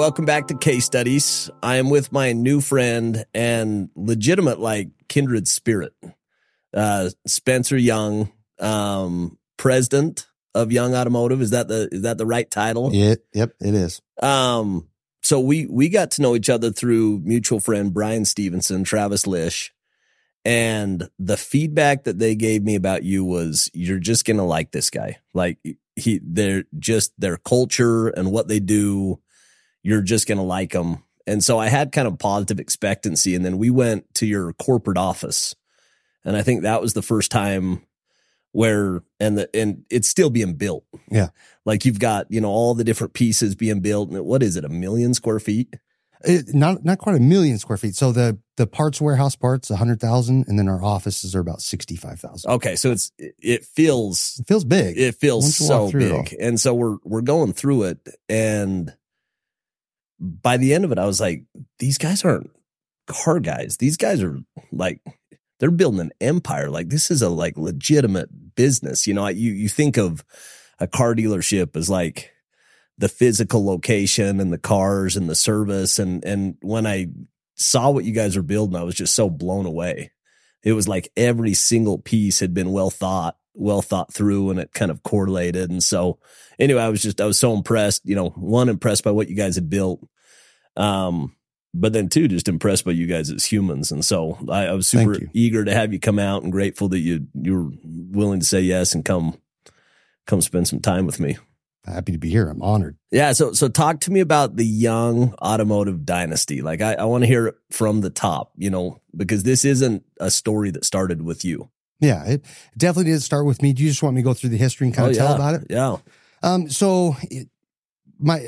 welcome back to Case Studies. I am with my new friend and legitimate, like kindred spirit, uh, Spencer Young, um, president of Young Automotive. Is that the is that the right title? Yeah, yep, it is. Um, so we we got to know each other through mutual friend Brian Stevenson, Travis Lish, and the feedback that they gave me about you was you're just gonna like this guy. Like he, they're just their culture and what they do. You're just gonna like them. And so I had kind of positive expectancy, and then we went to your corporate office, and I think that was the first time where and the and it's still being built. Yeah. Like you've got, you know, all the different pieces being built. And what is it, a million square feet? It, not not quite a million square feet. So the the parts warehouse parts a hundred thousand, and then our offices are about sixty five thousand. Okay, so it's it feels It feels big. it feels so walk through it all. big, and so we're we're going through it, and by the end of it, I was like, these guys aren't car guys. These guys are like they're building an empire. Like this is a like legitimate business. You know, you you think of a car dealership as like the physical location and the cars and the service and and when I saw what you guys were building, I was just so blown away. It was like every single piece had been well thought, well thought through, and it kind of correlated. And so, anyway, I was just I was so impressed. You know, one impressed by what you guys had built, um, but then two just impressed by you guys as humans. And so I, I was super eager to have you come out and grateful that you you're willing to say yes and come come spend some time with me. Happy to be here. I'm honored. Yeah. So, so talk to me about the young automotive dynasty. Like, I, I want to hear it from the top, you know, because this isn't a story that started with you. Yeah, it definitely did start with me. Do you just want me to go through the history and kind of Oh, tell yeah. about it? Yeah. Um, so it, my,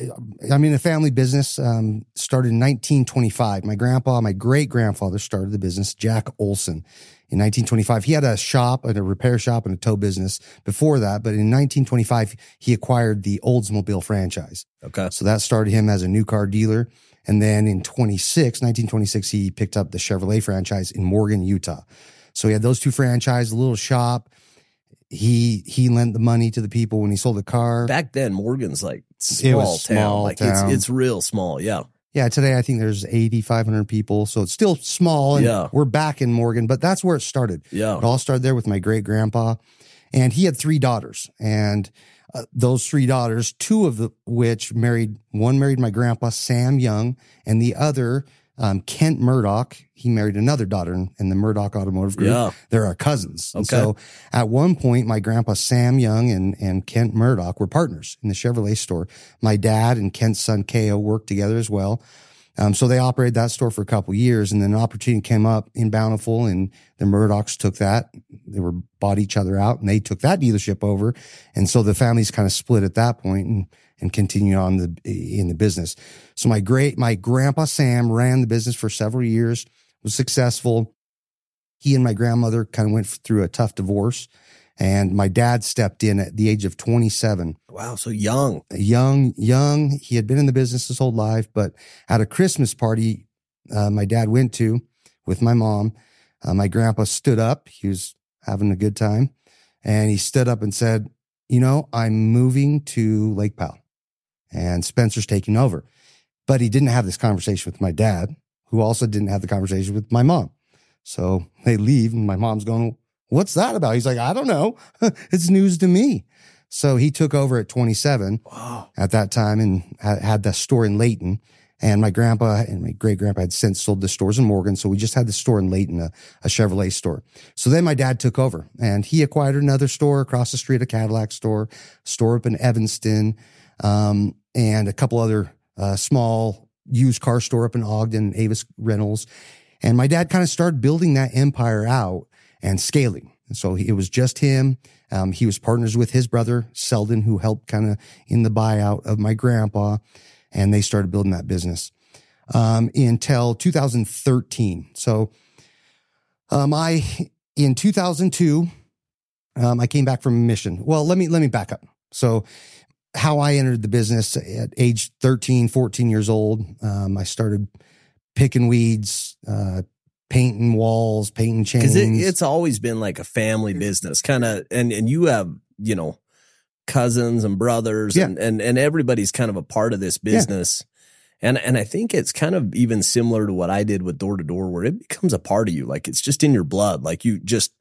I'm in a family business, um, started in 1925. My grandpa, my great grandfather started the business, Jack Olson in 1925. He had a shop and a repair shop and a tow business before that. But in 1925, he acquired the Oldsmobile franchise. Okay. So that started him as a new car dealer. And then in 26, 1926, he picked up the Chevrolet franchise in Morgan, Utah. So he had those two franchises, a little shop. He he lent the money to the people when he sold the car. Back then, Morgan's like small town. small like town. it's it's real small. Yeah. Yeah, today I think there's 8,500 people. So it's still small and Yeah. we're back in Morgan, but that's where it started. Yeah. It all started there with my great grandpa. And he had three daughters. And uh, those three daughters, two of the, which married, one married my grandpa, Sam Young, and the other, um, Kent Murdock. He married another daughter in, in the Murdock Automotive Group. Yeah. They're our cousins. And Okay. so at one point, my grandpa, Sam Young and, and Kent Murdock were partners in the Chevrolet store. My dad and Kent's son, Ko, worked together as well. Um, so they operated that store for a couple years and then an opportunity came up in Bountiful and the Murdocks took that. They were bought each other out and they took that dealership over. And so the families kind of split at that point and, and continue on the, in the business. So my great, my grandpa Sam ran the business for several years, was successful. He and my grandmother kind of went through a tough divorce and my dad stepped in at the age of 27 Wow. So young. young, young. He had been in the business his whole life, but at a Christmas party uh, my dad went to with my mom, uh, my grandpa stood up. He was having a good time, and he stood up and said, "You know, I'm moving to Lake Powell, and Spencer's taking over." But he didn't have this conversation with my dad, who also didn't have the conversation with my mom. So they leave, and my mom's going, "What's that about?" He's like, "I don't know. it's news to me." So he took over at 27 Wow. at that time and had, the store in Layton. And my grandpa and my great grandpa had since sold the stores in Morgan. So we just had the store in Layton, a, a Chevrolet store. So then my dad took over and he acquired another store across the street, a Cadillac store, store up in Evanston, um, and a couple other uh, small used car store up in Ogden, Avis Rentals. And my dad kind of started building that empire out and scaling. And so he- it was just him. Um, he was partners with his brother, Selden, who helped kind of in the buyout of my grandpa. And they started building that business um, until 2013. So um, I, in 2002, um, I came back from a mission. Well, let me, let me back up. So how I entered the business at age 13, 14 years old, um, I started picking weeds, uh, painting walls, painting chains. Because it, it's always been like a family business, kind of, and and you have you know cousins and brothers, Yeah. and and and everybody's kind of a part of this business. And and I think it's kind of even similar to what I did with door to door, where it becomes a part of you. Like it's just in your blood. Like you just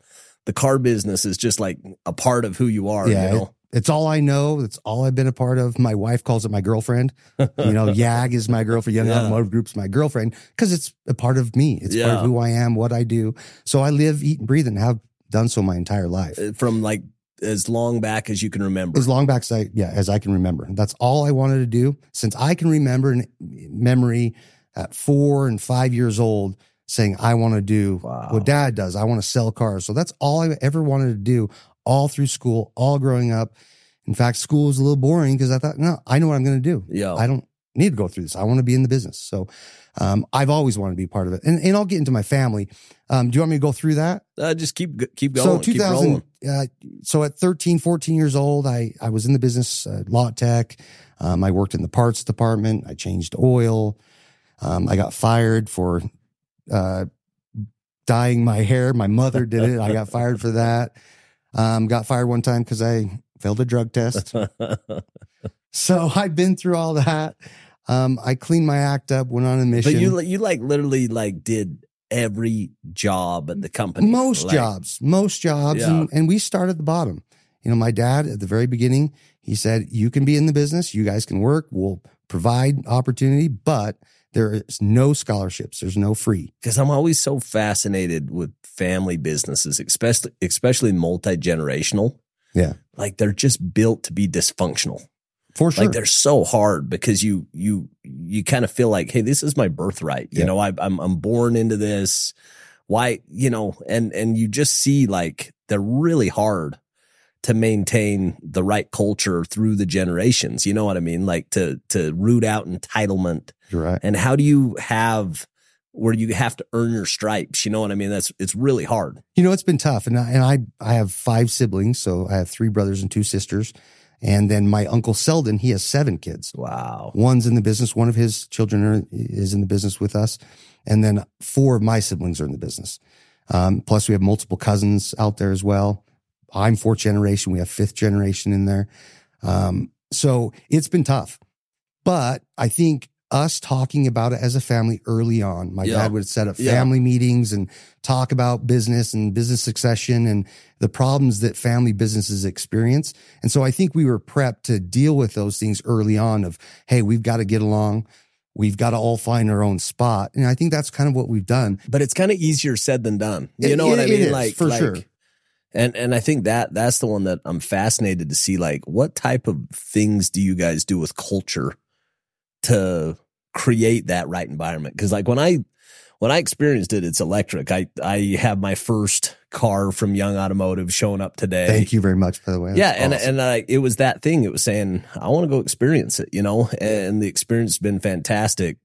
the car business is just like a part of who you are. Yeah, You know? It's all I know. It's all I've been a part of. My wife calls it my girlfriend. You know, YAG is my girlfriend. Young Yeah. Automotive Group's my girlfriend because it's a part of me. It's part of who I am, what I do. So I live, eat, and breathe, and have done so my entire life. Uh, From like as long back as you can remember. As long back as I, yeah, as I can remember. That's all I wanted to do since I can remember in memory at four and five years old saying, I want to do Wow. what dad does. I want to sell cars. So that's all I ever wanted to do all through school, all growing up. In fact, school was a little boring because I thought, no, I know what I'm going to do. Yeah. I don't need to go through this. I want to be in the business. So um, I've always wanted to be part of it. And, and I'll get into my family. Um, do you want me to go through that? Uh, just keep keep so going. keep 2000 rolling. uh, so at 13 14 years old i i was in the business uh, lot tech um, i worked in the parts department i changed oil um, i got fired for uh, dyeing my hair my mother did it i got fired for that um, got fired one time because i failed a drug test so i've been through all that um, i cleaned my act up went on a mission but you you like literally like did every job at the company. most Like, jobs most jobs Yeah. and, and we start at the bottom you know my dad at the very beginning he said you can be in the business you guys can work we'll provide opportunity but there is no scholarships there's no free because I'm always so fascinated with family businesses, especially especially multi generational. Yeah. like they're just built to be dysfunctional. for sure Like they're so hard because you you you kind of feel like, hey, this is my birthright. You Yeah. know, I, I'm I'm born into this. Why, you know, and and you just see like they're really hard to maintain the right culture through the generations. You know what I mean? Like to to root out entitlement you're right and how do you have where you have to earn your stripes? You know what I mean? That's it's really hard. you know it's been tough and I, and I I have five siblings so I have three brothers and two sisters and then my uncle Selden he has seven kids Wow. One's in the business. One of his children are, is in the business with us. And then four of my siblings are in the business. Um, plus we have multiple cousins out there as well. I'm fourth generation. We have fifth generation in there. Um, so it's been tough, but I think us talking about it as a family early on, my Yeah. dad would set up Yeah. family meetings and talk about business and business succession and the problems that family businesses experience. And so I think we were prepped to deal with those things early on of, Hey, we've got to get along. We've got to all find our own spot. And I think that's kind of what we've done. But it's kind of easier said than done. You It- know what it- I mean? is, like for like, sure. And and I think that that's the one that I'm fascinated to see. Like, what type of things do you guys do with culture to create that right environment? Because like when I when I experienced it, it's electric. I I have my first car from Young Automotive showing up today. Thank you very much, by the way. Yeah, and awesome. and uh, it was that thing. It was saying I want to go experience it, you know, and the experience has been fantastic.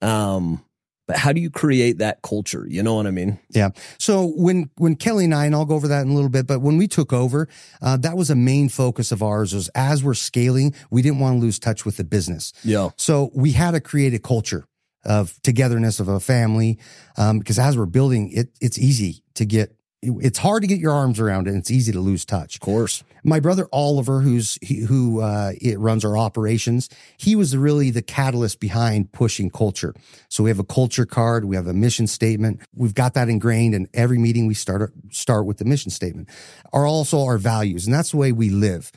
Um, but how do you create that culture? You know what I mean? Yeah. So when when Kelly and I, and I'll go over that in a little bit, but when we took over, uh, that was a main focus of ours. Was as we're scaling, we didn't want to lose touch with the business. Yeah, So we had to create a culture of togetherness of a family, um, because as we're building it, it's easy to get. It's hard to get your arms around it. and It's easy to lose touch. of course. My brother Oliver, who's he, who uh, it runs our operations, he was really the catalyst behind pushing culture. So we have a culture card, we have a mission statement. We've got that ingrained in every meeting. We start start with the mission statement. Are also our values, and that's the way we live.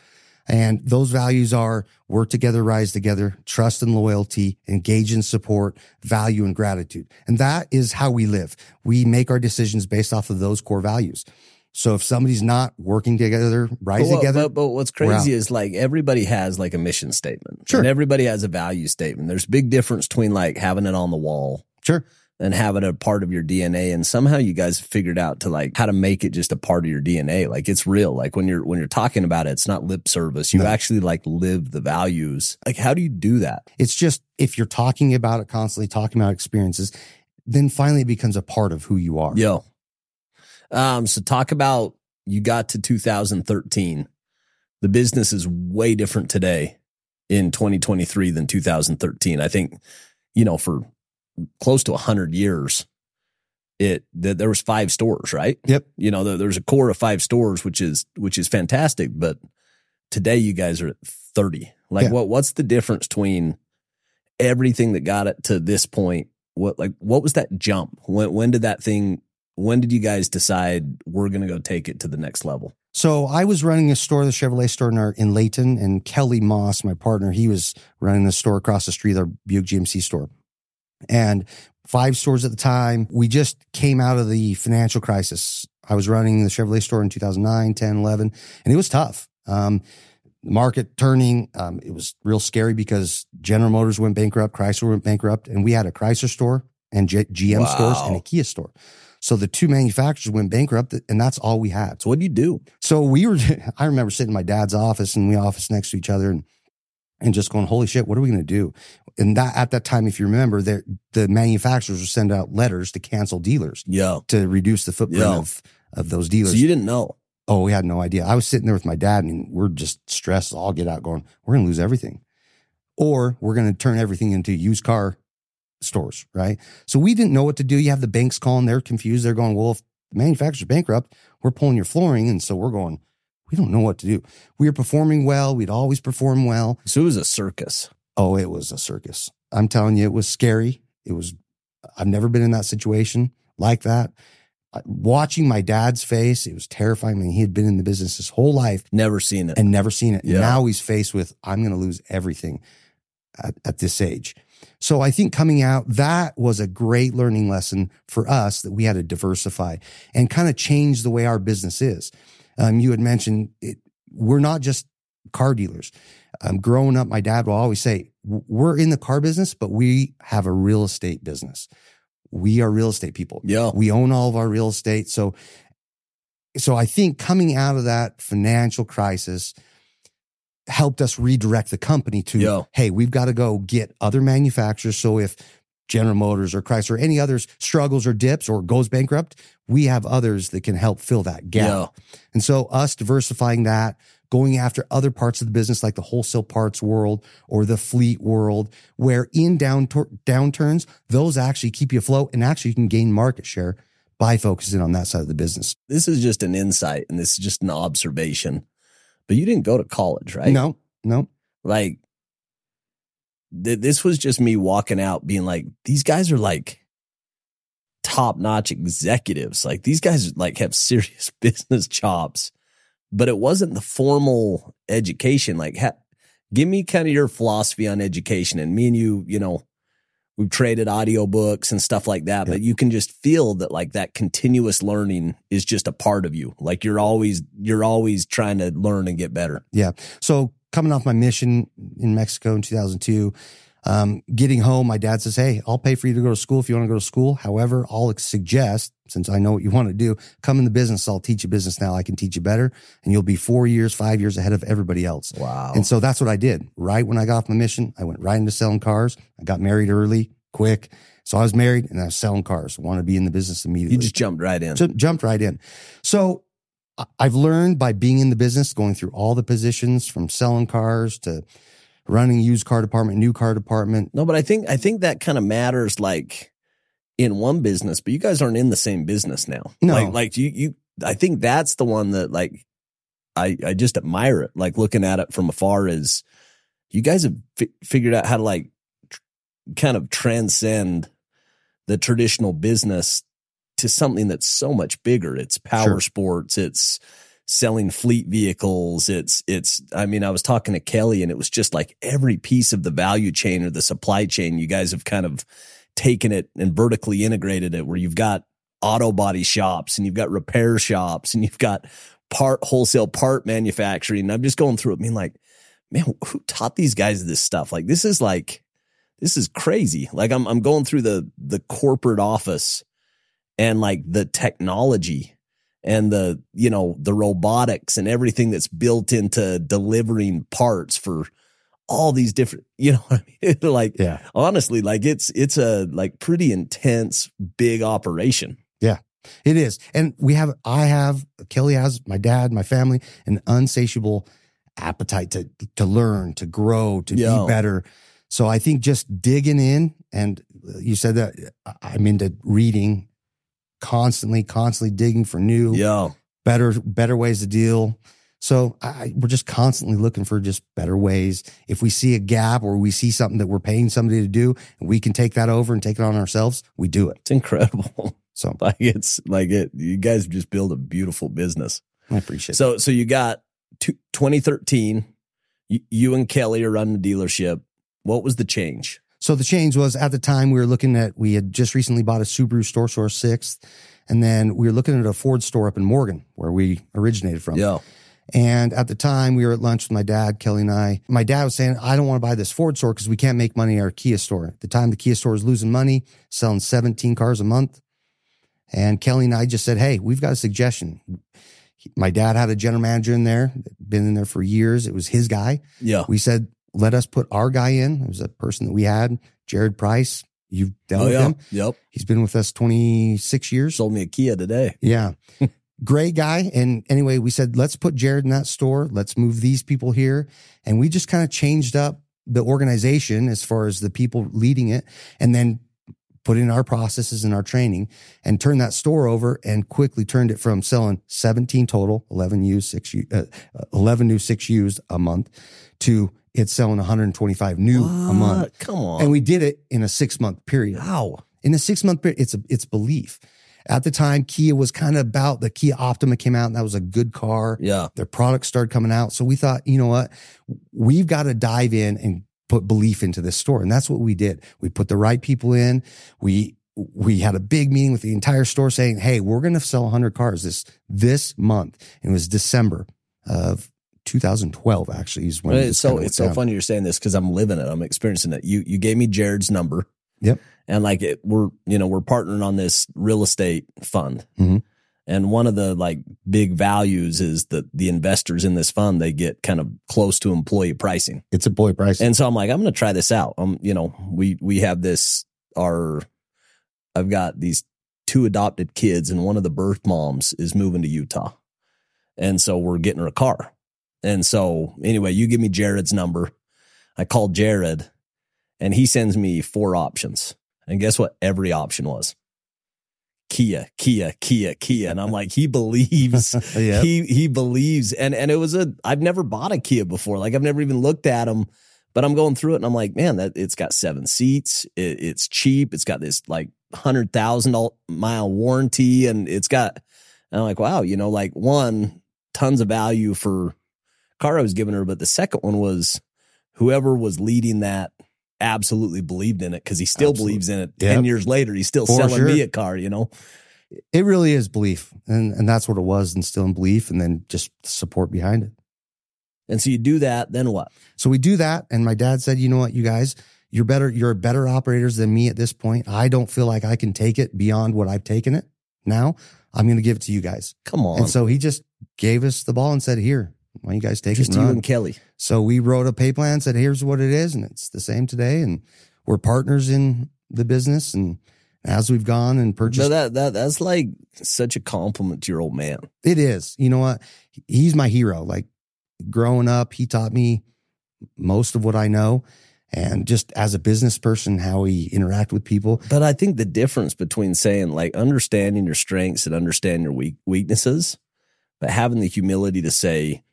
And those values are work together, rise together, trust and loyalty, engage in support, value and gratitude. And that is how we live. We make our decisions based off of those core values. So if somebody's not working together, rise But, what- together, but, but what's crazy is like everybody has like a mission statement. Sure. And everybody has a value statement. There's big difference between like having it on the wall sure. And having it a part of your DNA. And somehow you guys figured out to like how to make it just a part of your DNA. Like it's real. Like when you're when you're talking about it, it's not lip service. You No. actually like live the values. Like how do you do that? It's just if you're talking about it constantly, talking about experiences, then finally it becomes a part of who you are. Yo. Um, so talk about you got to 2013. The business is way different today in 2023 than 2013. I think, you know, for close to 100 years, it that there was five stores, right? Yep. You know, there's a core of five stores, which is which is fantastic. But today, you guys are at 30. Like, Yeah. what what's the difference between everything that got it to this point, what like what was that jump? When when did that thing? When did you guys decide we're going to go take it to the next level? So I was running a store, the Chevrolet store in, our, in Layton, and Kelly Moss, my partner, he was running the store across the street, our Buick GMC store. And five stores at the time. We just came out of the financial crisis. I was running the Chevrolet store in 2009, 10, 11, and it was tough. Um, market turning. Um, it was real scary because General Motors went bankrupt, Chrysler went bankrupt, and we had a Chrysler store and G- GM Wow. stores and a Kia store. So the two manufacturers went bankrupt, and that's all we had. So what do you do? So we were, I remember sitting in my dad's office and we office next to each other and, and just going, holy shit, what are we going to do? And that at that time, if you remember, there, the manufacturers would send out letters to cancel dealers Yeah. to reduce the footprint Yeah. of, of those dealers. so you didn't know? oh, we had no idea. I was sitting there with my dad and we're just stressed. I'll get out going, we're going to lose everything or we're going to turn everything into used car stores. Right. So we didn't know what to do. You have the banks calling, they're confused. They're going, well, if the manufacturer's bankrupt, we're pulling your flooring. And so we're going, we don't know what to do. We were performing well. We'd always perform well. So it was a circus. Oh, it was a circus. I'm telling you, it was scary. It was, I've never been in that situation like that. Watching my dad's face, it was terrifying. I mean, he had been in the business his whole life Never seen it. and never seen it. Yeah. Now he's faced with, I'm going to lose everything at, at this age. So I think coming out, that was a great learning lesson for us that we had to diversify and kind of change the way our business is. Um, you had mentioned it, we're not just car dealers. Um, growing up, my dad will always say, we're in the car business, but we have a real estate business. We are real estate people. Yo, We own all of our real estate. So, so I think coming out of that financial crisis helped us redirect the company to, Yo. hey, we've got to go get other manufacturers. So if General Motors or Chrysler, or any others struggles or dips or goes bankrupt, we have others that can help fill that gap. yo, And so us diversifying that, going after other parts of the business like the wholesale parts world or the fleet world, where in down downturns, those actually keep you afloat and actually you can gain market share by focusing on that side of the business. this is just an insight and this is just an observation. But you didn't go to college, right? No, no. Like th- this was just me walking out being like, these guys are like top notch executives. Like these guys like have serious business chops, but it wasn't the formal education. Like, ha- give me kind of your philosophy on education. And me and you, you know, we've traded audiobooks and stuff like that, Yeah. but you can just feel that like that continuous learning is just a part of you. Like you're always, you're always trying to learn and get better. Yeah. So coming off my mission in Mexico in 2002, um, getting home, my dad says, Hey, I'll pay for you to go to school if you want to go to school. However, I'll suggest, since I know what you want to do, come in the business. I'll teach you business now. I can teach you better and you'll be four years, five years ahead of everybody else. Wow. And so that's what I did. Right when I got off my mission, I went right into selling cars. I got married early, quick. So I was married and I was selling cars. Wanted to be in the business immediately. you just jumped right in. Ju- jumped right in. So I- I've learned by being in the business, going through all the positions from selling cars to running used car department, new car department. No, but I think I think that kind of matters like in one business, but you guys aren't in the same business now. No. Like like you you I think that's the one that like I I just admire it. Like looking at it from afar is you guys have fi- figured out how to like tr- kind of transcend the traditional business to something that's so much bigger. It's power Sure. sports, it's selling fleet vehicles. It's, it's, I mean, I was talking to Kelly and it was just like every piece of the value chain or the supply chain, you guys have kind of taken it and vertically integrated it where you've got auto body shops and you've got repair shops and you've got part wholesale part manufacturing. And I'm just going through it being like, man, who taught these guys this stuff? Like this is like, this is crazy. Like I'm, I'm going through the, the corporate office and like the technology and the you know the robotics and everything that's built into delivering parts for all these different you know what I mean? like Yeah. honestly like it's it's a like pretty intense big operation yeah It is. And we have, I have, Kelly has, my dad, my family, an unsatiable appetite to, to learn, to grow, to Yeah. be better. So I think just digging in and uh, you said that I'm into reading constantly, constantly digging for new, yeah better, better ways to deal. So I, we're just constantly looking for just better ways. If we see a gap or we see something that we're paying somebody to do and we can take that over and take it on ourselves, we do it. It's incredible. So like it's like it. You guys just build a beautiful business. I appreciate it. So so you got two, 2013. You, you and Kelly are running the dealership. What was the change? So the change was at the time we were looking at, we had just recently bought a Subaru store, store sixth. And then we were looking at a Ford store up in Morgan where we originated from. Yeah. And at the time we were at lunch with my dad, Kelly and I. My dad was saying, I don't want to buy this Ford store because we can't make money at our Kia store. At the time the Kia store was losing money, selling 17 cars a month. And Kelly and I just said, Hey, we've got a suggestion. My dad had a general manager in there, been in there for years. It was his guy. Yeah. We said, let us put our guy in. It was a person that we had, Jared Price. You've dealt Oh with yeah. him. Yep. He's been with us 26 years. Sold me a Kia today. Yeah. Great guy. And anyway, we said, let's put Jared in that store. Let's move these people here. And we just kind of changed up the organization as far as the people leading it and then put in our processes and our training and turned that store over and quickly turned it from selling 17 total, 11 used, six, uh, 11 new, six used a month to it's selling 125 new a month. Come on. And we did it in a six month period wow. in a six month period, it's a, it's belief. At the time, Kia was kind of about the Kia Optima came out and that was a good car. Yeah. Their products started coming out. So we thought, you know what? We've got to dive in and put belief into this store. And that's what we did. We put the right people in. We, we had a big meeting with the entire store saying, Hey, we're going to sell 100 cars this, this month. And it was December of 2012, actually, is when it's so it's so down. funny you're saying this because I'm living it. I'm experiencing it. You you gave me Jared's number. Yep. And like it, we're you know we're partnering on this real estate fund. Mhm. And one of the like big values is that the investors in this fund they get kind of close to employee pricing. It's employee pricing. And so I'm like I'm going to try this out. Um you know we we have this our I've got these two adopted kids and one of the birth moms is moving to Utah. And so we're getting her a car. And so anyway, you give me Jared's number. I called Jared and he sends me four options. And guess what every option was? Kia, Kia, Kia, Kia. And I'm like, he believes yeah. he he believes and and it was a I've never bought a Kia before. Like I've never even looked at them, but I'm going through it and I'm like, man, that it's got seven seats. It, it's cheap. It's got this like hundred thousand mile warranty, and it's got. And I'm like, wow, you know, like one tons of value for car I was giving her, but the second one was whoever was leading that absolutely believed in it because he still Absolutely. believes in it. Yep. Ten years later, he's still For selling sure. me a car. You know, it really is belief and and that's what it was instilling belief and then just support behind it and so you do that. Then what? so we do that and my dad said you know what you guys you're better you're better operators than me at this point i don't feel like i can take it beyond what i've taken it now i'm going to give it to you guys Come on, and so he just gave us the ball and said here why don't you guys take just it you and Kelly. so we wrote a pay plan said here's what it is and it's the same today and we're partners in the business and as we've gone and purchased But that that that's like such a compliment to your old man. It is. You know what? He's my hero. Like growing up, he taught me most of what I know. And just as a business person, how he interact with people. But I think the difference between saying like understanding your strengths and understanding your weak weaknesses, but having the humility to say,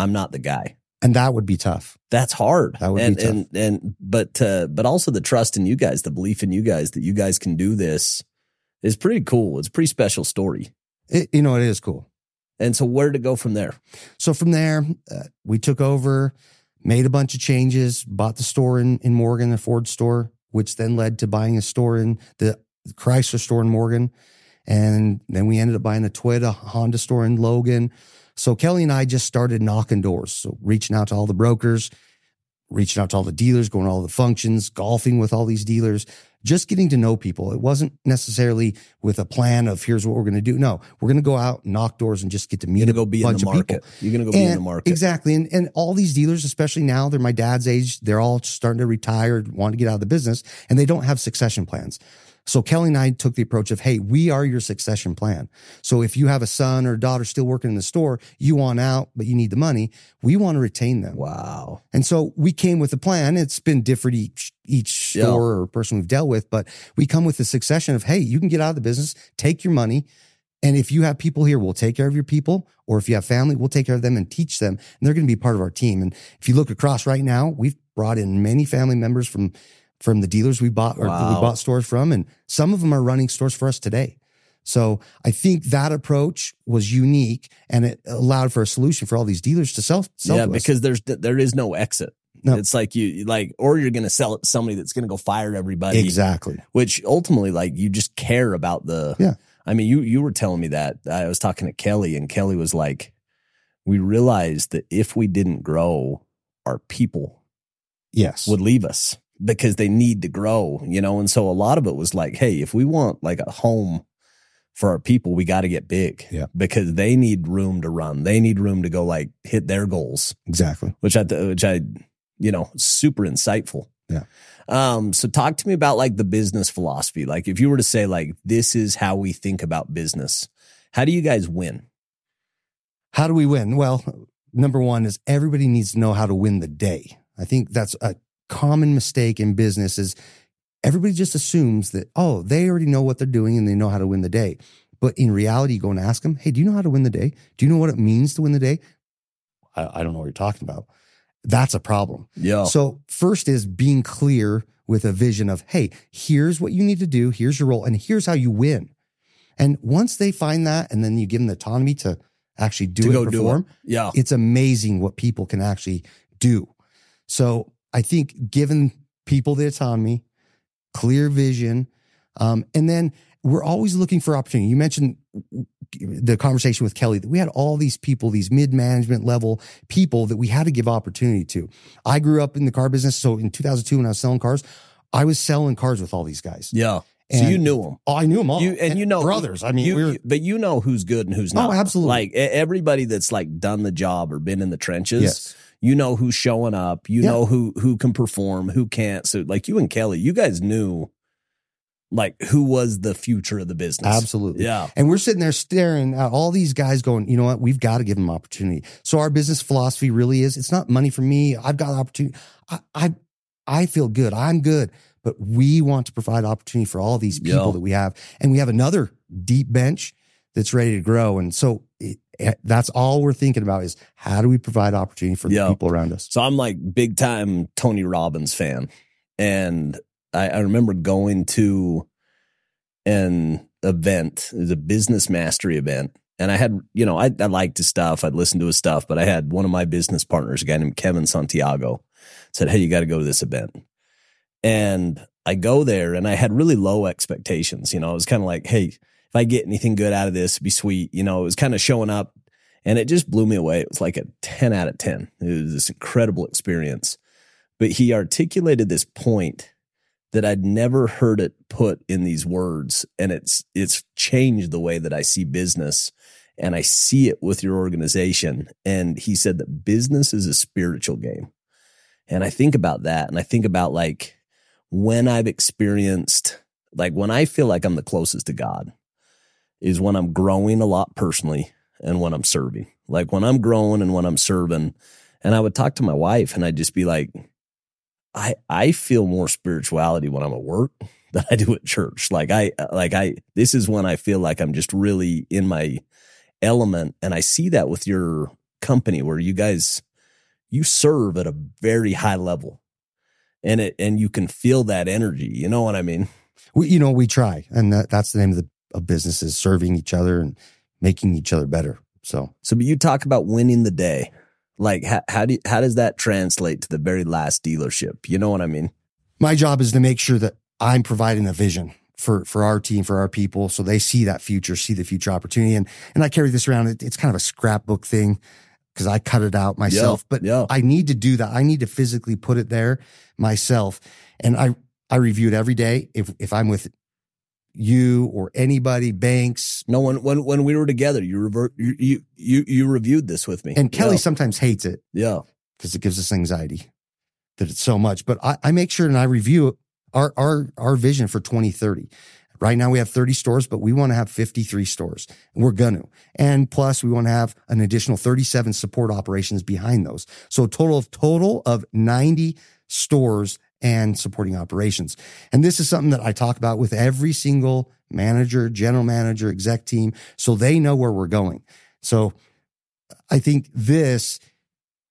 I'm not the guy. And that would be tough. That's hard. That would be tough. and and but uh, but also the trust in you guys, the belief in you guys that you guys can do this is pretty cool. It's a pretty special story. It, you know, it is cool. And so where to go from there? So from there, uh, we took over, made a bunch of changes, bought the store in, in Morgan, the Ford store, which then led to buying a store in the Chrysler store in Morgan. And then we ended up buying a Toyota Honda store in Logan. So Kelly and I just started knocking doors. So reaching out to all the brokers, reaching out to all the dealers, going to all the functions, golfing with all these dealers, just getting to know people. It wasn't necessarily with a plan of here's what we're going to do. No, we're going to go out, knock doors, and just get to meet You're a go be in bunch the of people. You're gonna go be in the market. Exactly. And and all these dealers, especially now, they're my dad's age, they're all starting to retire, want to get out of the business, and they don't have succession plans. So Kelly and I took the approach of, hey, we are your succession plan. So if you have a son or daughter still working in the store, you want out, but you need the money, we want to retain them. Wow. And so we came with a plan. It's been different each each Yeah. store or person we've dealt with, but we come with the succession of, hey, you can get out of the business, take your money, And if you have people here, we'll take care of your people. Or if you have family, we'll take care of them and teach them. And they're going to be part of our team. And if you look across right now, we've brought in many family members from, from the dealers we bought or Wow. we bought stores from. And some of them are running stores for us today. So I think that approach was unique and it allowed for a solution for all these dealers to sell. sell yeah, to us. because there's there is no exit. No. It's like you like, or you're going to sell it to somebody that's going to go fire everybody. exactly. Which ultimately, like, you just care about the. Yeah. I mean, you you were telling me that I was talking to Kelly, and Kelly was like, "We realized that if we didn't grow, our people Yes. would leave us because they need to grow, you know." And so a lot of it was like, "Hey, if we want like a home." For our people, we got to get big Yeah. because they need room to run. They need room to go like hit their goals exactly. which I which I you know super insightful. Yeah. Um. So talk to me about like the business philosophy. Like if you were to say like this is how we think about business, how do you guys win? How do we win? Well, number one is everybody needs to know how to win the day. I think that's a common mistake in business is everybody just assumes that, oh, they already know what they're doing and they know how to win the day. But in reality, you go and ask them, hey, do you know how to win the day? Do you know what it means to win the day? I, I don't know what you're talking about. That's a problem. Yeah. So first is being clear with a vision of, hey, here's what you need to do, here's your role, and here's how you win. And once they find that, and then you give them the autonomy to actually do to it, go do it. Yeah. it's amazing what people can actually do. So I think giving people the autonomy, clear vision, um, and then we're always looking for opportunity. You mentioned the conversation with Kelly that we had all these people, these mid management level people that we had to give opportunity to. I grew up in the car business. So in 2002, when I was selling cars, I was selling cars with all these guys. Yeah. So And- you knew them. Oh, I knew them all. You and, you know brothers. I mean, you, we were, you- but you know who's good and who's not. Oh, not. absolutely. Like everybody that's like done the job or been in the trenches. yes. You know who's showing up. You Yeah. know who who can perform, who can't. So like you and Kelly, you guys knew like who was the future of the business. Absolutely. Yeah. And we're sitting there staring at all these guys going, you know what? We've got to give them opportunity. So our business philosophy really is it's not money for me. I've got opportunity. I, I, I feel good. I'm good. But we want to provide opportunity for all these people Yeah. that we have. And we have another deep bench that's ready to grow. And so Eh, that's all we're thinking about is how do we provide opportunity for the people around us? So I'm like big time Tony Robbins fan. And I, I remember going to an event, it was a business mastery event. And I had, you know, I, I liked his stuff. I'd listen to his stuff, but I had one of my business partners, a guy named Kevin Santiago, said, Hey, you got to go to this event. And I go there and I had really low expectations. You know, I was kind of like, Hey, if I get anything good out of this, it'd be sweet. You know, it was kind of showing up and it just blew me away. It was like a 10 out of 10. It was this incredible experience. But he articulated this point that I'd never heard it put in these words. And it's it's changed the way that I see business and I see it with your organization. And he said that business is a spiritual game. And I think about that and I think about like when I've experienced like when I feel like I'm the closest to God is when I'm growing a lot personally and when I'm serving. Like when I'm growing and when I'm serving. And I would talk to my wife and I'd just be like, I I feel more spirituality when I'm at work than I do at church. Like I like I this is when I feel like I'm just really in my element. And I see that with your company where you guys you serve at a very high level. And it and you can feel that energy. You know what I mean? We, you know, we try. And that, that's the name of the of business is serving each other and making each other better. So So, but you talk about winning the day. Like, how, how do you, how does that translate to the very last dealership? You know what I mean? my job is to make sure that I'm providing a vision for for our team, for our people, so they see that future, see the future opportunity. And and I carry this around. It, it's kind of a scrapbook thing because I cut it out myself. but yeah, I need to do that. I need to physically put it there myself, and I I review it every day. If if I'm with you or anybody, banks, no. When when when we were together, you revert you you you, you reviewed this with me, and Kelly Yeah. sometimes hates it yeah. because it gives us anxiety that it's so much. But I, I make sure and I review our our our vision for 2030. Right now we have 30 stores, but we want to have 53 stores. We're gonna. And plus we want to have an additional 37 support operations behind those. So a total of total of 90 stores and supporting operations. And this is something that I talk about with every single manager, general manager, exec team, so they know where we're going. So I think this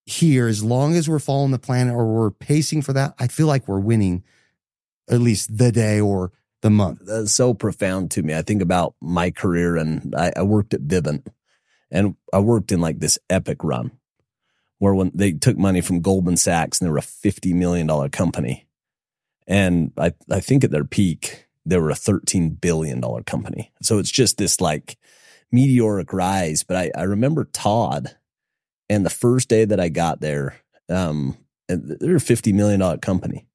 here, as long as we're following the plan or we're pacing for that, I feel like we're winning at least the day or the month. That's so profound to me. I think about my career and I, I worked at Vivint and I worked in like this epic run where when they took money from Goldman Sachs and they were a $50 million company. And I, I think at their peak, they were a $13 billion company. So it's just this like meteoric rise. But I, I remember Todd and the first day that I got there, um, they're a $50 million company.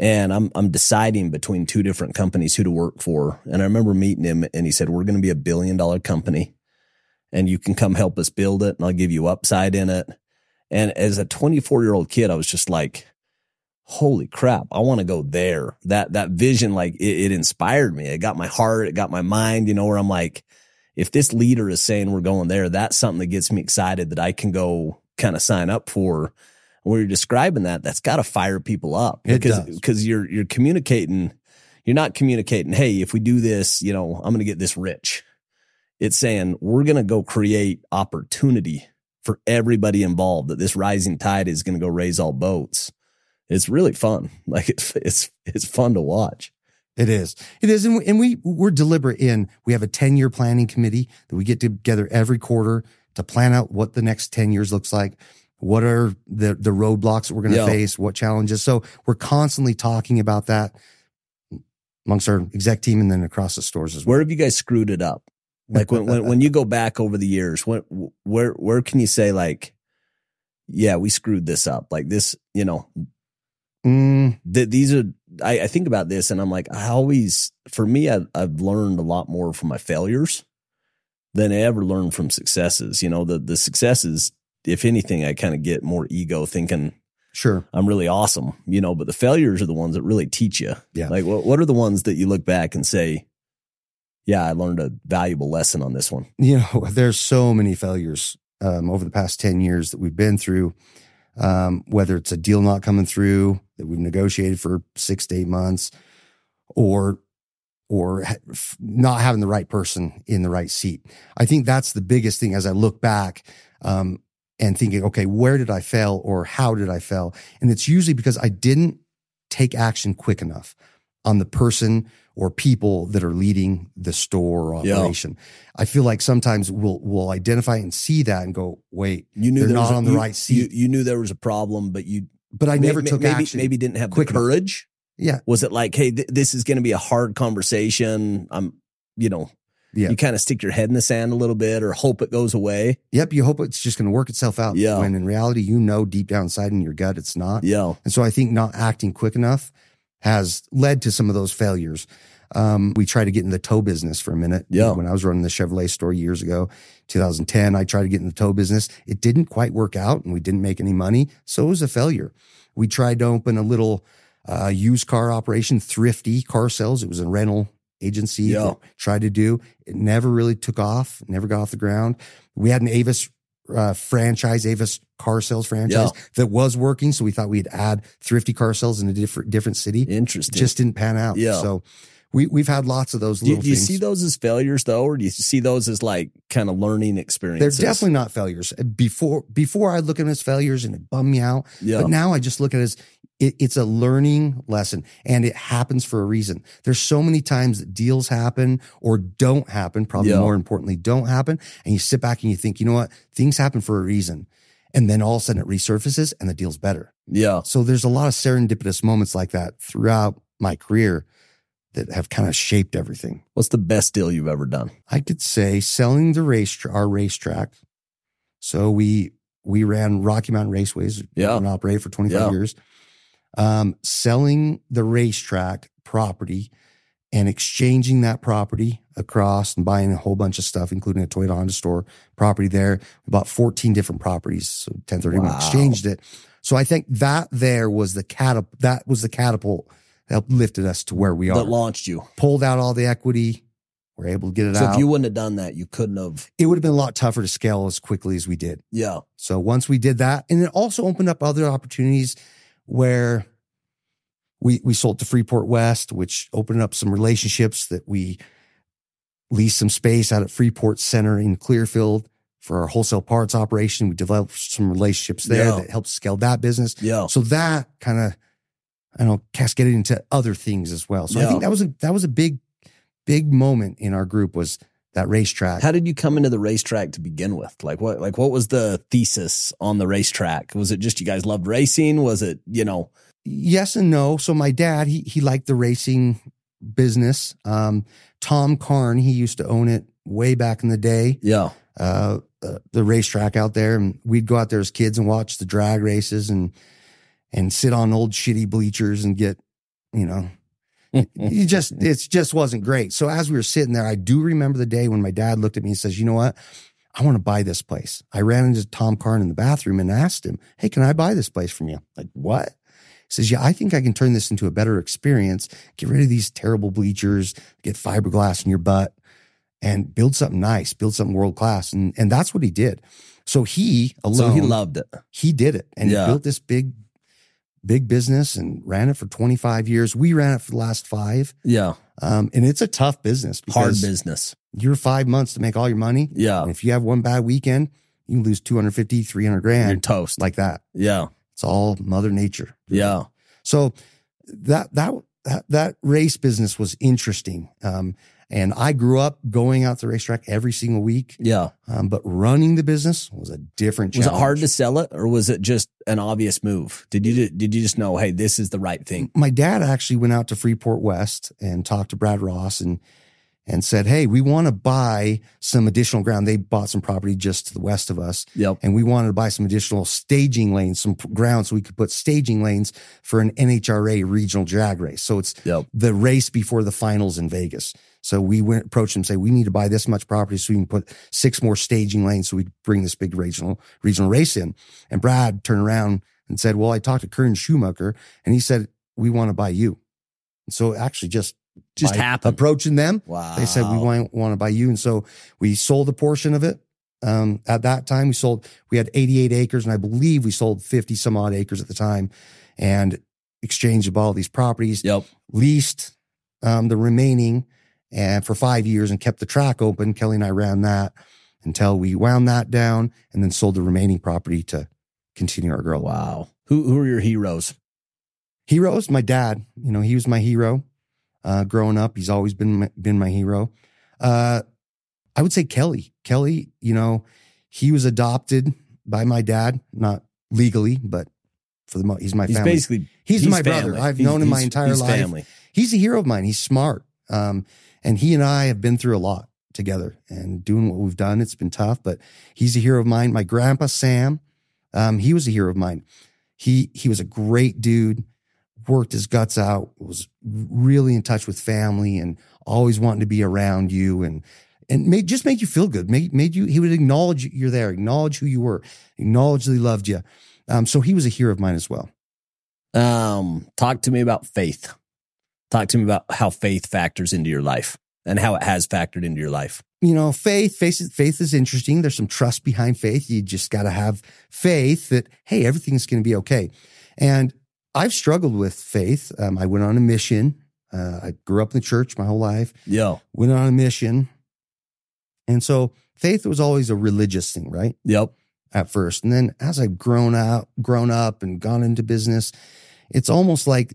And I'm I'm deciding between two different companies who to work for. And I remember meeting him and he said, We're gonna be a billion dollar company and you can come help us build it and I'll give you upside in it. And as a 24 year old kid, I was just like, holy crap, I want to go there. That, that vision, like it, it, inspired me. It got my heart. It got my mind, you know, where I'm like, if this leader is saying we're going there, that's something that gets me excited that I can go kind of sign up for. When you're describing that, that's got to fire people up because, because you're, you're communicating, you're not communicating, Hey, if we do this, you know, I'm going to get this rich. It's saying we're going to go create opportunity for everybody involved that this rising tide is going to go raise all boats. It's really fun. Like it's, it's, it's fun to watch. It is. It is. And we, and we, we're deliberate in, we have a 10 year planning committee that we get together every quarter to plan out what the next 10 years looks like. What are the, the roadblocks that we're going to yeah. face? What challenges? So we're constantly talking about that amongst our exec team and then across the stores as well. Where have you guys screwed it up? Like when, when, when you go back over the years, when, where, where can you say like, yeah, we screwed this up? Like this, you know, mm. th- these are, I, I, think about this and I'm like, I always, for me, I, I've learned a lot more from my failures than I ever learned from successes. You know, the, the successes, if anything, I kind of get more ego thinking, Sure. I'm really awesome, you know, but the failures are the ones that really teach you. Yeah. Like what, what are the ones that you look back and say, yeah, I learned a valuable lesson on this one. You know, there's so many failures um, over the past 10 years that we've been through, um, whether it's a deal not coming through that we've negotiated for six to eight months or or not having the right person in the right seat. I think that's the biggest thing as I look back um, and thinking, okay, where did I fail or how did I fail? And it's usually because I didn't take action quick enough on the person or people that are leading the store or operation. Yeah. I feel like sometimes we'll we'll identify and see that and go, wait, you knew they're not a, on the you, right seat. You, you, knew there was a problem, but you but I may, never took maybe, action. Maybe didn't have the courage. Yeah. Was it like, hey, th- this is going to be a hard conversation? I'm, you know, yeah. you kind of stick your head in the sand a little bit or hope it goes away. Yep. You hope it's just going to work itself out. Yeah. When in reality, you know, deep down inside in your gut, it's not. Yeah. And so I think not acting quick enough has led to some of those failures. Um, we tried to get in the tow business for a minute. Yeah. When I was running the Chevrolet store years ago, 2010, I tried to get in the tow business. It didn't quite work out and we didn't make any money. So it was a failure. We tried to open a little, uh, used car operation, thrifty car sales. It was a rental agency. Yeah. Tried to do. It never really took off, never got off the ground. We had an Avis uh, franchise, Avis car sales franchise yeah. that was working. So we thought we'd add thrifty car sales in a different, different city. Interesting. It just didn't pan out. Yeah. So we, we've had lots of those. Do, do you see those as failures though? Or do you see those as like kind of learning experiences? They're definitely not failures. Uh, before, before I look at them as failures and it bummed me out. Yeah. But now I just look at it as it, it's a learning lesson and it happens for a reason. There's so many times that deals happen or don't happen, probably yeah. more importantly, don't happen. And you sit back and you think, you know what? Things happen for a reason. And then all of a sudden it resurfaces and the deal's better. Yeah. So there's a lot of serendipitous moments like that throughout my career that have kind of shaped everything. What's the best deal you've ever done? I could say selling the race, our racetrack. So we, we ran Rocky Mountain Raceways yeah. and operated for 25 yeah. years um, selling the racetrack property and exchanging that property across and buying a whole bunch of stuff, including a Toyota Honda store property there. About 14 different properties. So 1031 wow. exchanged it. So I think that there was the catapult, that was the catapult that lifted us to where we are. That launched you. Pulled out all the equity. We're able to get it so out. So if you wouldn't have done that, you couldn't have. It would have been a lot tougher to scale as quickly as we did. Yeah. So once we did that, and it also opened up other opportunities where we we sold to Freeport West, which opened up some relationships that we leased some space out at Freeport Center in Clearfield for our wholesale parts operation. We developed some relationships there Yeah. that helped scale that business. Yeah. So that kind of, I don't know, cascaded into other things as well. So I think that was a that was a big, big moment in our group was that racetrack. How did you come into the racetrack to begin with? Like what like what was the thesis on the racetrack? Was it just you guys loved racing? Was it, you know, yes and no. So my dad, he he liked the racing business. Um, Tom Carn, he used to own it way back in the day. yeah. Uh, uh, the racetrack out there, and we'd go out there as kids and watch the drag races and and sit on old shitty bleachers and get, you know, you just it just wasn't great. So as we were sitting there, I do remember the day when my dad looked at me and says, "You know what? I want to buy this place." I ran into Tom Carn in the bathroom and asked him, "Hey, can I buy this place from you?" Like what? He says, "Yeah, I think I can turn this into a better experience. Get rid of these terrible bleachers, get fiberglass in your butt, and build something nice, build something world class." And and that's what he did. So he alone, So he loved it. he did it and Yeah. he built this big big business and ran it for 25 years we ran it for the last five Yeah. um, and it's a tough business Hard business. you're five months to make all your money Yeah. and if you have one bad weekend you can lose 250 300 You're grand toast. like that yeah. it's all mother nature Yeah. so that that that, that race business was interesting um, and i grew up going out to the racetrack every single week Yeah. um, but running the business was a different challenge. Was it hard to sell it or was it just an obvious move? Did you did you just know, hey, this is the right thing? my dad actually went out to Freeport West and talked to Brad Ross and and said, "Hey, we want to buy some additional ground. They bought some property just to the west of us, Yep. and we wanted to buy some additional staging lanes, some ground so we could put staging lanes for an NHRA regional drag race. So it's Yep. the race before the finals in Vegas. So we went approached them, say we need to buy this much property so we can put six more staging lanes so we bring this big regional regional race in. And Brad turned around and said, "Well, I talked to Kern Schumacher, and he said we want to buy you." And so actually, just Just happened. approaching them, Wow. they said we want want to buy you, and so we sold a portion of it. Um, at that time, we sold. We had 88 acres, and I believe we sold 50 some odd acres at the time, and exchanged all these properties Yep. leased um, the remaining and for five years and kept the track open. Kelly and I ran that until we wound that down and then sold the remaining property to continue our growth. Wow. Who who are your heroes? Heroes, my dad, you know, he was my hero uh, growing up. He's always been my, been my hero. Uh, I would say Kelly. Kelly, you know, he was adopted by my dad, not legally, but for the mo- he's my He's family. basically he's, my family. brother. I've He's- known him my entire he's life. Family. he's a hero of mine. He's smart. Um, and he and I have been through a lot together and doing what we've done. It's been tough, but he's a hero of mine. My grandpa, Sam, um, he was a hero of mine. He, he was a great dude, worked his guts out, was really in touch with family and always wanting to be around you and, and made, just made you feel good. Made, made you, he would acknowledge you're there, acknowledge who you were, acknowledge that he loved you. Um, so he was a hero of mine as well. Um, talk to me about faith. Talk to me about how faith factors into your life and how it has factored into your life. you know, faith, faith, faith is interesting. There's some trust behind faith. You just got to have faith that, hey, everything's going to be okay. And I've struggled with faith. Um, I went on a mission. Uh, I grew up in the church my whole life, Yo. went on a mission. And so faith was always a religious thing, right? Yep. At first. And then as I've grown out, grown up and gone into business, it's almost like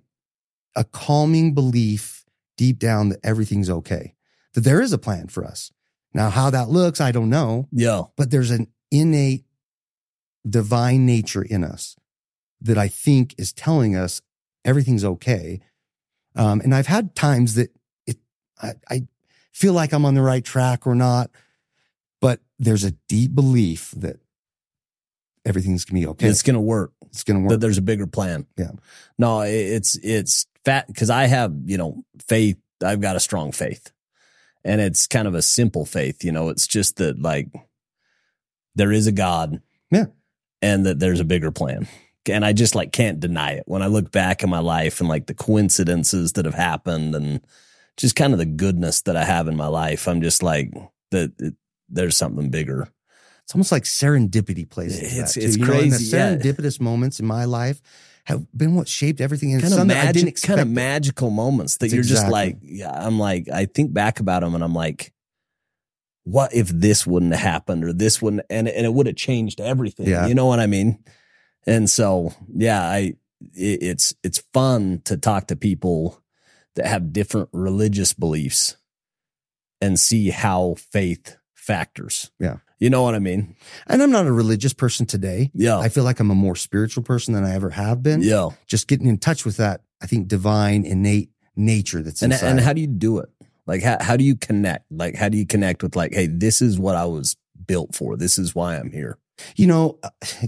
a calming belief deep down that everything's okay, that there is a plan for us. Now, how that looks, I don't know, Yo. but there's an innate divine nature in us that I think is telling us everything's okay. Um, and I've had times that it, I, I feel like I'm on the right track or not, but there's a deep belief that everything's gonna be okay. It's to work. It's gonna work. That there's a bigger plan. Yeah. No, it's it's fat because I have you know faith. I've got a strong faith, and it's kind of a simple faith. You know, it's just that like there is a God. Yeah. and that there's a bigger plan. And I just like can't deny it when I look back in my life and like the coincidences that have happened and just kind of the goodness that I have in my life. I'm just like that. It, there's something bigger. it's almost like serendipity plays into It's- that it's. You know, the crazy, yeah. serendipitous moments in my life have been what shaped everything. And kind of some that I didn't magic, kind of magical moments that you're just like, yeah, I'm like, I think back about them and I'm like, what if this wouldn't have happened or this wouldn't, and, and it would have changed everything. Yeah. You know what I mean? And so, yeah, I, it, it's, it's fun to talk to people that have different religious beliefs and see how faith factors. Yeah. You know what I mean? And I'm not a religious person today. Yeah. I feel like I'm a more spiritual person than I ever have been. yeah. Just getting in touch with that, I think, divine, innate nature that's and inside. and how do you do it like how, how do you connect like how do you connect with like hey this is what i was built for this is why i'm here you know, uh,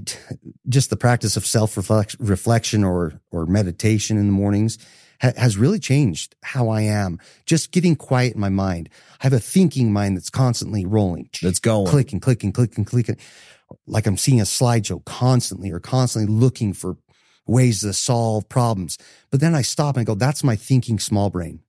just the practice of self reflection or or meditation in the mornings ha- has really changed how I am. Just getting quiet in my mind. I have a thinking mind that's constantly rolling, that's going clicking, clicking, clicking, clicking, like I'm seeing a slideshow constantly or constantly looking for ways to solve problems. But then I stop and I go, that's my thinking small brain.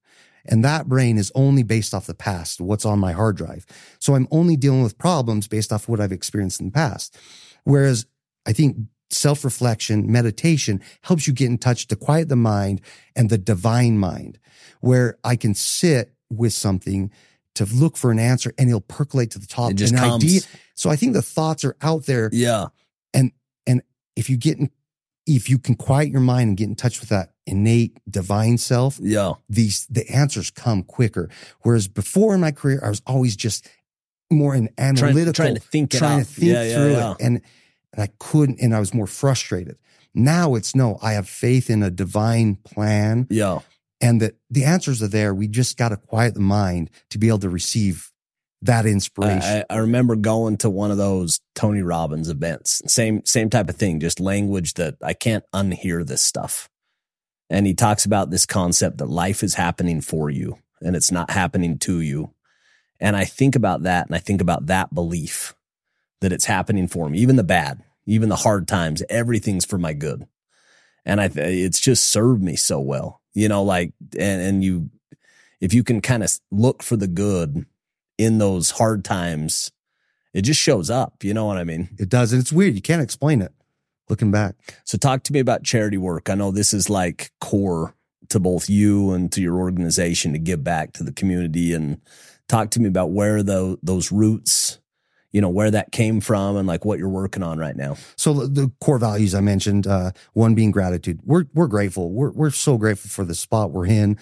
And that brain is only based off the past, what's on my hard drive. So I'm only dealing with problems based off what I've experienced in the past. Whereas I think self reflection, meditation helps you get in touch to quiet the mind and the divine mind, where I can sit with something to look for an answer and it'll percolate to the top. it just an comes idea. So I think the thoughts are out there. yeah And, and If you get in, if you can quiet your mind and get in touch with that innate divine self, yeah these the answers come quicker. Whereas before in my career, I was always just more trying, analytical, trying to think trying to think yeah, yeah, through yeah. it, and and I couldn't, and I was more frustrated. Now it's no, I have faith in a divine plan, yeah and that the answers are there. We just got to quiet the mind to be able to receive that inspiration. I, I remember going to one of those Tony Robbins events. Same same type of thing, just language that I can't unhear this stuff. And he talks about this concept that life is happening for you and it's not happening to you. And I think about that and I think about that belief that it's happening for me, even the bad, even the hard times, everything's for my good. And I it's just served me so well. You know, like and and you if you can kind of look for the good in those hard times, it just shows up. You know what I mean? it does, and it's weird. You can't explain it. Looking back, So, talk to me about charity work. I know this is like core to both you and to your organization to give back to the community. And talk to me about where the, those roots, you know, where that came from and like what you're working on right now. So the, the core values I mentioned, uh, one being gratitude. We're we're grateful. We're we're so grateful for the spot we're in.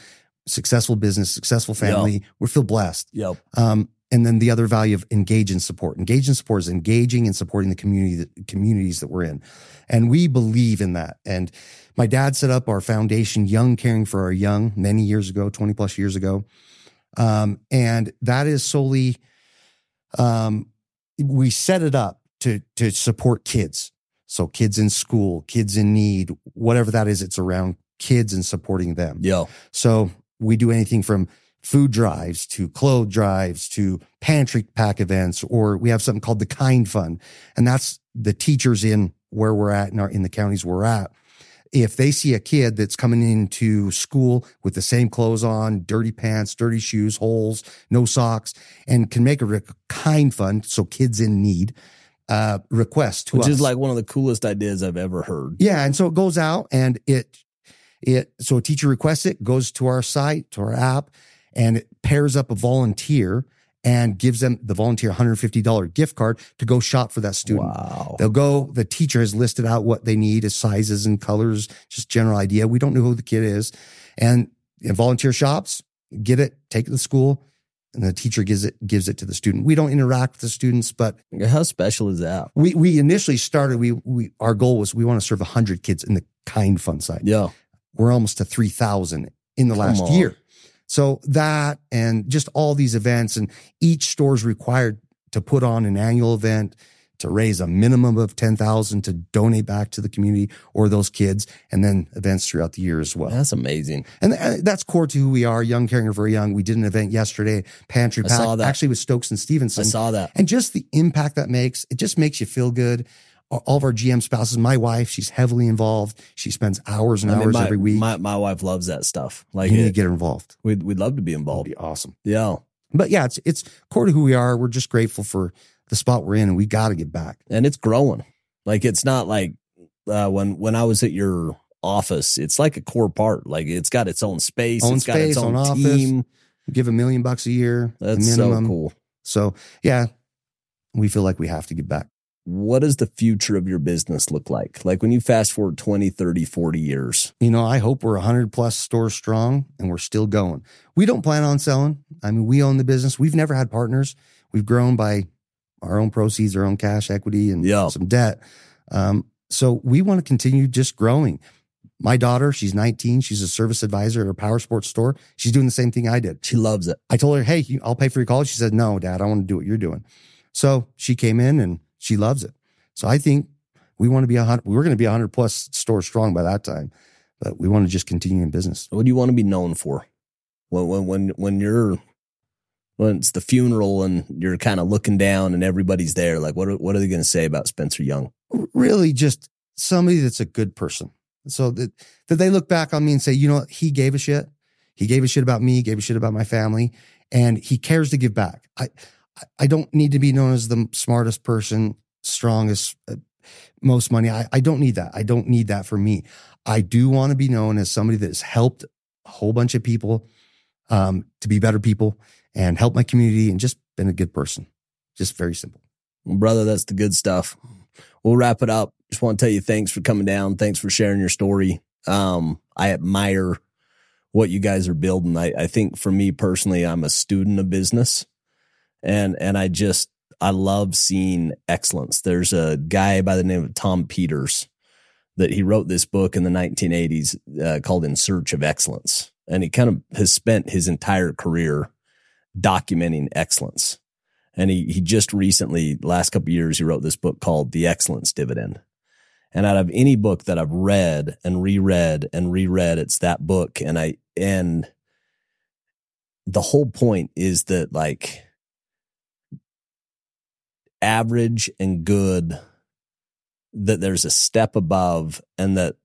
Successful business, successful family. We feel blessed. Yep. Um, and then the other value of engage and support. Engage and support is engaging and supporting the community, the communities that we're in. And we believe in that. And my dad set up our foundation, Young Caring for Our Young, many years ago, 20 plus years ago. Um, and that is solely, um, we set it up to, to support kids. So kids in school, kids in need, whatever that is, it's around kids and supporting them. Yeah. So we do anything from food drives to clothes drives to pantry pack events, or we have something called the Kind Fund. And that's the teachers in where we're at in our, in the counties we're at. If they see a kid that's coming into school with the same clothes on, dirty pants, dirty shoes, holes, no socks, and can make a kind fund, so kids in need, uh, request to Which us. is like one of the coolest ideas I've ever heard. Yeah, and so it goes out and it it so a teacher requests it, goes to our site, to our app, and it pairs up a volunteer and gives them the volunteer $150 gift card to go shop for that student. Wow. They'll go, the teacher has listed out what they need as sizes and colors, just general idea. We don't know who the kid is. And, volunteer shops, get it, take it to school, and the teacher gives it gives it to the student. We don't interact with the students, but How special is that? we we initially started, we we our goal was we want to serve hundred kids in the kind fund side Yeah. We're almost to 3000 in the Come last on. year. So that and just all these events and each store is required to put on an annual event to raise a minimum of 10,000 to donate back to the community or those kids and then events throughout the year as well. That's amazing. And uh, that's core to who we are, young, caring, or very young. We did an event yesterday, Pantry I Pack, actually with Stokes and Stevenson. I saw that. And just the impact that makes, it just makes you feel good. All of our GM spouses, my wife, she's heavily involved. She spends hours and I mean, hours my, every week. My, my wife loves that stuff. Like, you need to it, get involved. we'd, we'd love to be involved. be awesome. Yeah. But yeah, it's it's core to who we are. We're just grateful for the spot we're in and we got to get back. and it's growing. Like it's not like uh, when when I was at your office, it's like a core part. Like it's got its own space, Own it's got its space, own own office. team. We give a million bucks a year That's minimum. so cool. So yeah, we feel like we have to get back. What does the future of your business look like? Like when you fast forward 20, 30, 40 years, You know, I hope we're 100 plus stores strong and we're still going. We don't plan on selling. I mean, we own the business. We've never had partners. We've grown by our own proceeds, our own cash equity, and Yeah. some debt. Um, so we want to continue just growing. My daughter, she's 19. She's a service advisor at a power sports store. She's doing the same thing I did. she loves it. I told her, Hey, I'll pay for your college. She said, No, dad, I want to do what you're doing. So she came in and she loves it. So I think we want to be a hundred, we're going to be a hundred plus stores strong by that time, but we want to just continue in business. What do you want to be known for? When when when when you're when it's the funeral and you're kind of looking down and everybody's there, like what are, what are they going to say about Spencer Young? Really just somebody that's a good person. So that, that they look back on me and say, you know what? He gave a shit. He gave a shit about me, gave a shit about my family, and he cares to give back. I, I- don't need to be known as the smartest person, strongest, uh, most money. I, I don't need that. I don't need that for me. I do want to be known as somebody that's helped a whole bunch of people um, to be better people and help my community and just been a good person. Just very simple. Well, brother, that's the good stuff. We'll wrap it up. Just want to tell you thanks for coming down. Thanks for sharing your story. Um, I admire what you guys are building. I, I think for me personally, I'm a student of business and, and I just, I love seeing excellence. There's a guy by the name of Tom Peters that he wrote this book in the 1980s uh, called In Search of Excellence. And he kind of has spent his entire career documenting excellence. And he he just recently, last couple years, he wrote this book called The Excellence Dividend. And out of any book that I've read and reread and reread, it's that book. And I and the whole point is that like average and good, that there's a step above and that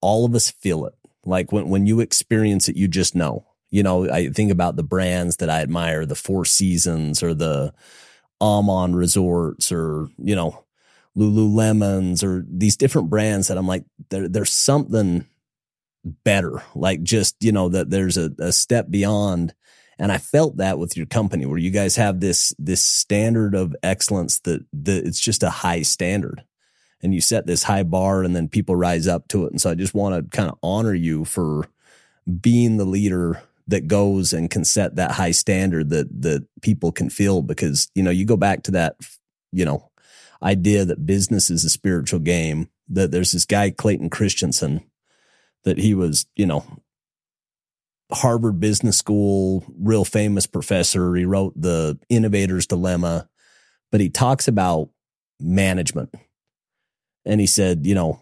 all of us feel it. Like when when you experience it, you just know. You know, I think about the brands that I admire, the Four Seasons or the Aman Resorts or, you know, Lululemons or these different brands that I'm like, there, there's something better. Like just, you know, that there's a, a step beyond. And I felt that with your company where you guys have this, this standard of excellence that, it's just a high standard and you set this high bar and then people rise up to it. And so I just want to kind of honor you for being the leader that goes and can set that high standard that that people can feel because you know you go back to that you know idea that business is a spiritual game that there's this guy Clayton Christensen that he was you know Harvard Business School real famous professor. He wrote the innovator's dilemma but he talks about management. And he said you know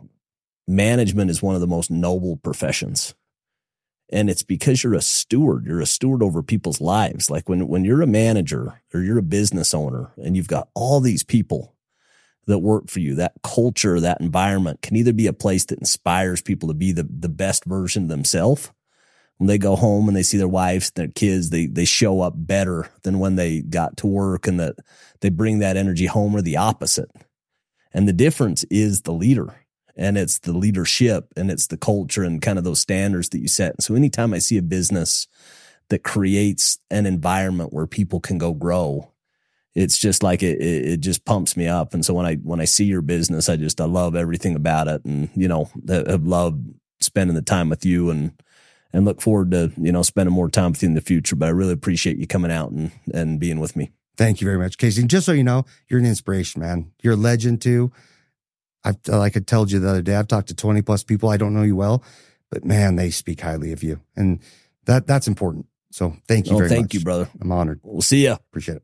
management is one of the most noble professions. And it's because you're a steward. You're a steward over people's lives. Like when when you're a manager or you're a business owner and you've got all these people that work for you that culture that environment can either be a place that inspires people to be the the best version of themselves when they go home and they see their wives and their kids they they show up better than when they got to work and that they bring that energy home or the opposite and the difference is the leader and it's the leadership and it's the culture and kind of those standards that you set. So anytime I see a business that creates an environment where people can go grow, it's just like it, it, it just pumps me up. And so when I, when I see your business, I just, I love everything about it. And, you know, have loved spending the time with you and, and look forward to, you know, spending more time with you in the future. But I really appreciate you coming out and, and being with me. Thank you very much, Casey. And just so you know, you're an inspiration, man. You're a legend too. I've, like I told you the other day, I've talked to 20 plus people. I don't know you well, but man, they speak highly of you. And that, that's important. So thank you Oh, very thank much. you, brother. I'm honored. We'll see ya. Appreciate it.